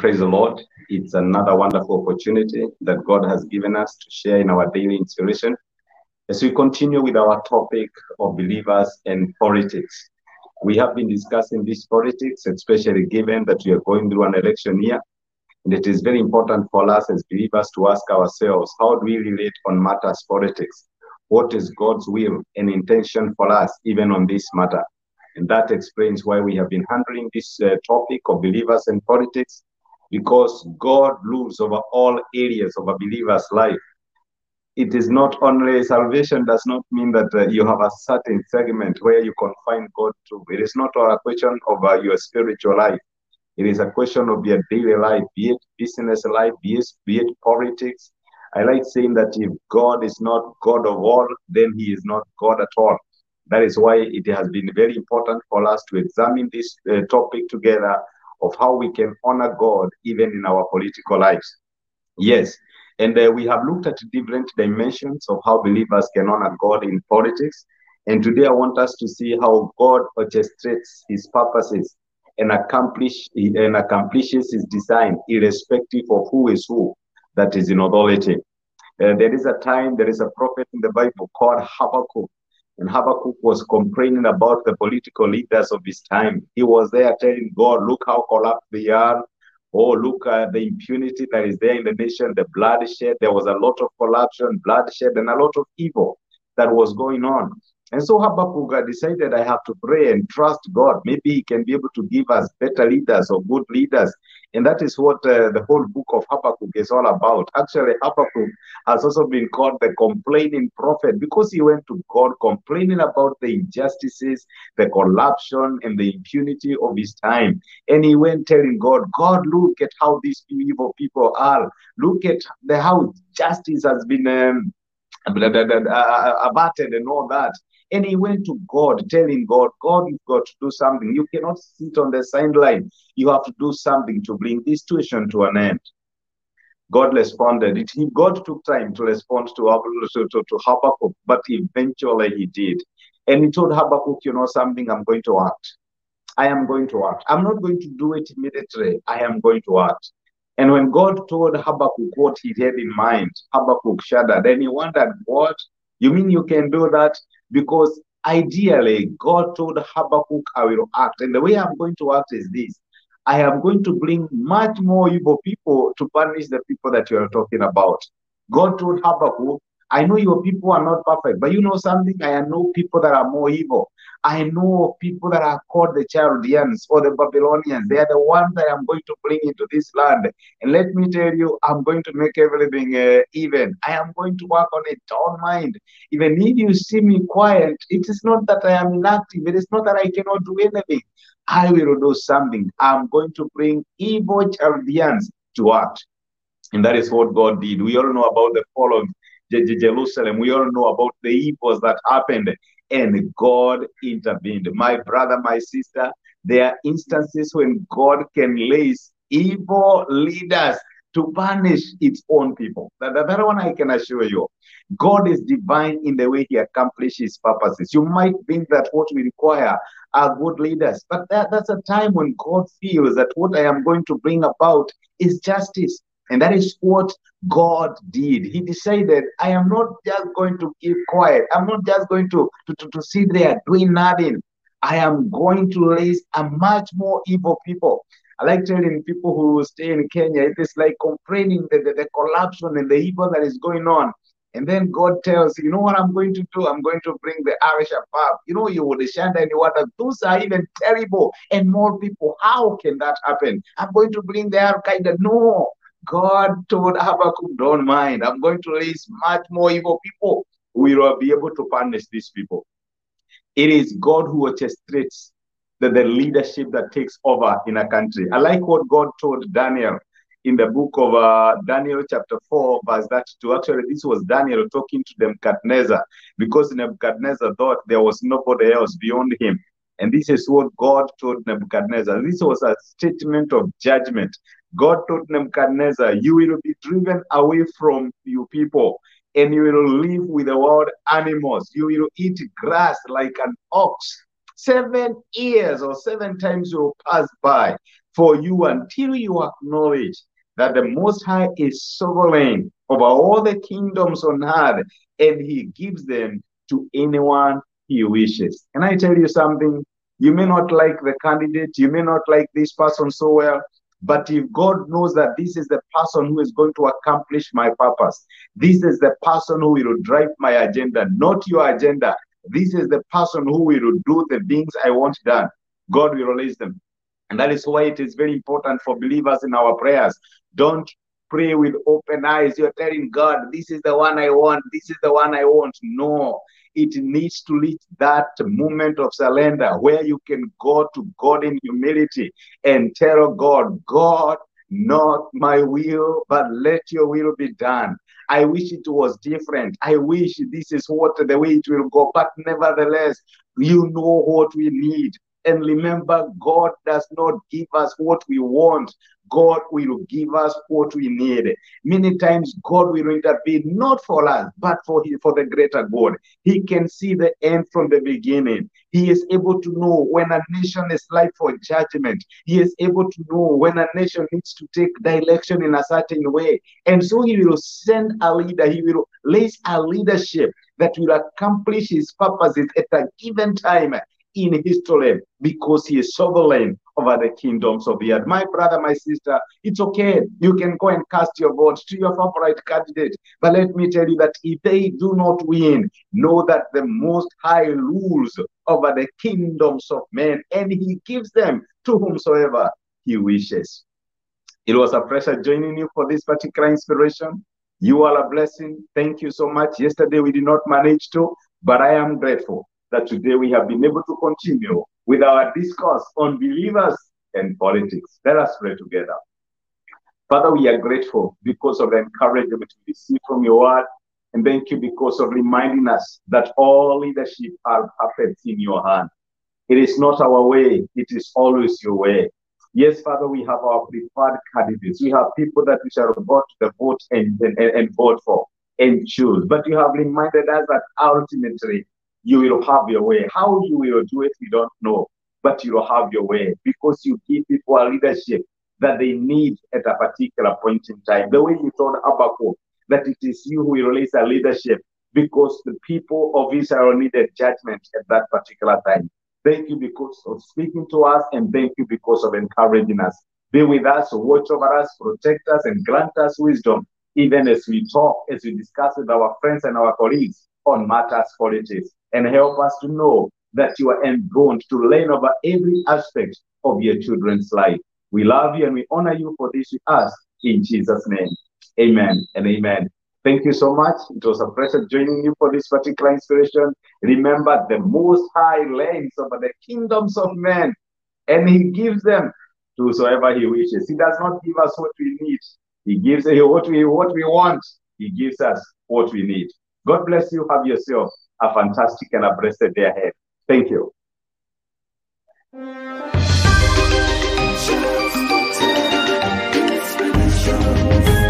praise the Lord. It's another wonderful opportunity that God has given us to share in our daily inspiration. As we continue with our topic of believers and politics, we have been discussing this politics, especially given that we are going through an election year. And it is very important for us as believers to ask ourselves, how do we relate on matters politics? What is God's will and intention for us, even on this matter? And that explains why we have been handling this uh, topic of believers and politics, because God rules over all areas of a believer's life. It is not only salvation does not mean that uh, you have a certain segment where you confine God to. It is not a question of uh, your spiritual life. It is a question of your daily life, be it business life, be it, be it politics. I like saying that if God is not God of all, then he is not God at all. That is why it has been very important for us to examine this uh, topic together of how we can honor God even in our political lives. Yes, and uh, we have looked at different dimensions of how believers can honor God in politics. And today I want us to see how God orchestrates his purposes and accomplish and accomplishes his design irrespective of who is who that is in authority. Uh, there is a time, there is a prophet in the Bible called Habakkuk and Habakkuk was complaining about the political leaders of his time. He was there telling God, look how corrupt they are. Oh, look at the impunity that is there in the nation, the bloodshed. There was a lot of corruption, bloodshed, and a lot of evil that was going on. And so Habakkuk decided, I have to pray and trust God. Maybe He can be able to give us better leaders or good leaders. And that is what uh, the whole book of Habakkuk is all about. Actually, Habakkuk has also been called the complaining prophet because he went to God complaining about the injustices, the corruption, and the impunity of his time. And he went telling God, God, look at how these evil people are. Look at the, how justice has been. Um, abated and all that. And he went to God, telling God, God, you've got to do something. You cannot sit on the sideline. You have to do something to bring this situation to an end. God responded. It, he, God took time to respond to, to, to, to Habakkuk, but eventually he did. And he told Habakkuk, you know something, I'm going to act. I am going to act. I'm not going to do it immediately. I am going to act. And when God told Habakkuk what he had in mind, Habakkuk shuddered and he wondered, What? You mean you can do that? Because ideally, God told Habakkuk, I will act. And the way I'm going to act is this I am going to bring much more evil people to punish the people that you are talking about. God told Habakkuk, I know your people are not perfect, but you know something? I know people that are more evil. I know people that are called the Chaldeans or the Babylonians. They are the ones that I'm going to bring into this land. And let me tell you, I'm going to make everything uh, even. I am going to work on it. Don't mind. Even if you see me quiet, it is not that I am inactive. It is not that I cannot do anything. I will do something. I'm going to bring evil Chaldeans to act. And that is what God did. We all know about the fall of Jerusalem. We all know about the evils that happened, and God intervened. My brother, my sister, there are instances when God can raise evil leaders to punish its own people. That, that one I can assure you. God is divine in the way he accomplishes purposes. You might think that what we require are good leaders, but that, that's a time when God feels that what I am going to bring about is justice. And that is what God did. He decided, I am not just going to keep quiet. I'm not just going to, to, to, to sit there doing nothing. I am going to raise a much more evil people. I like telling people who stay in Kenya, it is like complaining the, the, the corruption and the evil that is going on. And then God tells you, know what I'm going to do? I'm going to bring the al-Shabaab. You know, you would shanda and water. Those are even terrible and more people. How can that happen? I'm going to bring the Al Qaeda. No, God told Habakkuk, don't mind. I'm going to raise much more evil people. We will be able to punish these people. It is God who orchestrates the, the leadership that takes over in a country. I like what God told Daniel in the book of uh, Daniel, chapter 4, verse 32. Actually, this was Daniel talking to Nebuchadnezzar because Nebuchadnezzar thought there was nobody else beyond him. And this is what God told Nebuchadnezzar. This was a statement of judgment. God told Nebuchadnezzar, You will be driven away from you people, and you will live with the wild animals. You will eat grass like an ox. Seven years or seven times will pass by. for you until you acknowledge that the Most High is sovereign over all the kingdoms on earth and he gives them to anyone he wishes. Can I tell you something, you may not like the candidate, you may not like this person so well, but if God knows that this is the person who is going to accomplish my purpose, this is the person who will drive my agenda, not your agenda. This is the person who will do the things I want done. God will release them. And that is why it is very important for believers in our prayers. Don't pray with open eyes. You're telling God, this is the one I want, this is the one I want. No, it needs to reach that moment of surrender where you can go to God in humility and tell God, God, not my will, but let your will be done. I wish it was different. I wish this is what the way it will go, but nevertheless, you know what we need. And remember, God does not give us what we want, God will give us what we need. Many times, God will intervene not for us, but for for the greater good. He can see the end from the beginning. He is able to know when a nation is life for judgment. He is able to know when a nation needs to take direction in a certain way. And so he will send a leader. He will place a leadership that will accomplish his purposes at a given time in his history because he is sovereign over the kingdoms of the earth. My brother, my sister, it's okay. You can go and cast your vote to your favorite candidate. But let me tell you that if they do not win, know that the Most High rules over the kingdoms of men and he gives them to whomsoever he wishes. It was a pleasure joining you for this particular inspiration. You are a blessing. Thank you so much. Yesterday we did not manage to, but I am grateful that today we have been able to continue with our discourse on believers and politics. Let us pray together. Father, we are grateful because of the encouragement we receive from your word. And thank you because of reminding us that all leadership are perfect in your hand. It is not our way, it is always your way. Yes, Father, we have our preferred candidates. We have people that we shall go to the vote and, and, and vote for and choose. But you have reminded us that ultimately you will have your way. How you will do it, we don't know, but you will have your way because you give people a leadership that they need at a particular point in time. The way you told Habakkuk that it is you who will release a leadership because the people of Israel needed judgment at that particular time. Thank you because of speaking to us and thank you because of encouraging us. Be with us, watch over us, protect us, and grant us wisdom, even as we talk, as we discuss with our friends and our colleagues on matters politics and help us to know that you are enthroned to reign over every aspect of your children's life. We love you and we honor you for this with us in Jesus' name. Amen and amen. Thank you so much. It was a pleasure joining you for this particular inspiration. Remember, the Most High reigns over the kingdoms of men, and He gives them to whosoever He wishes. He does not give us what we need. He gives what we what we want. He gives us what we need. God bless you. Have yourself a fantastic and a blessed day ahead. Thank you.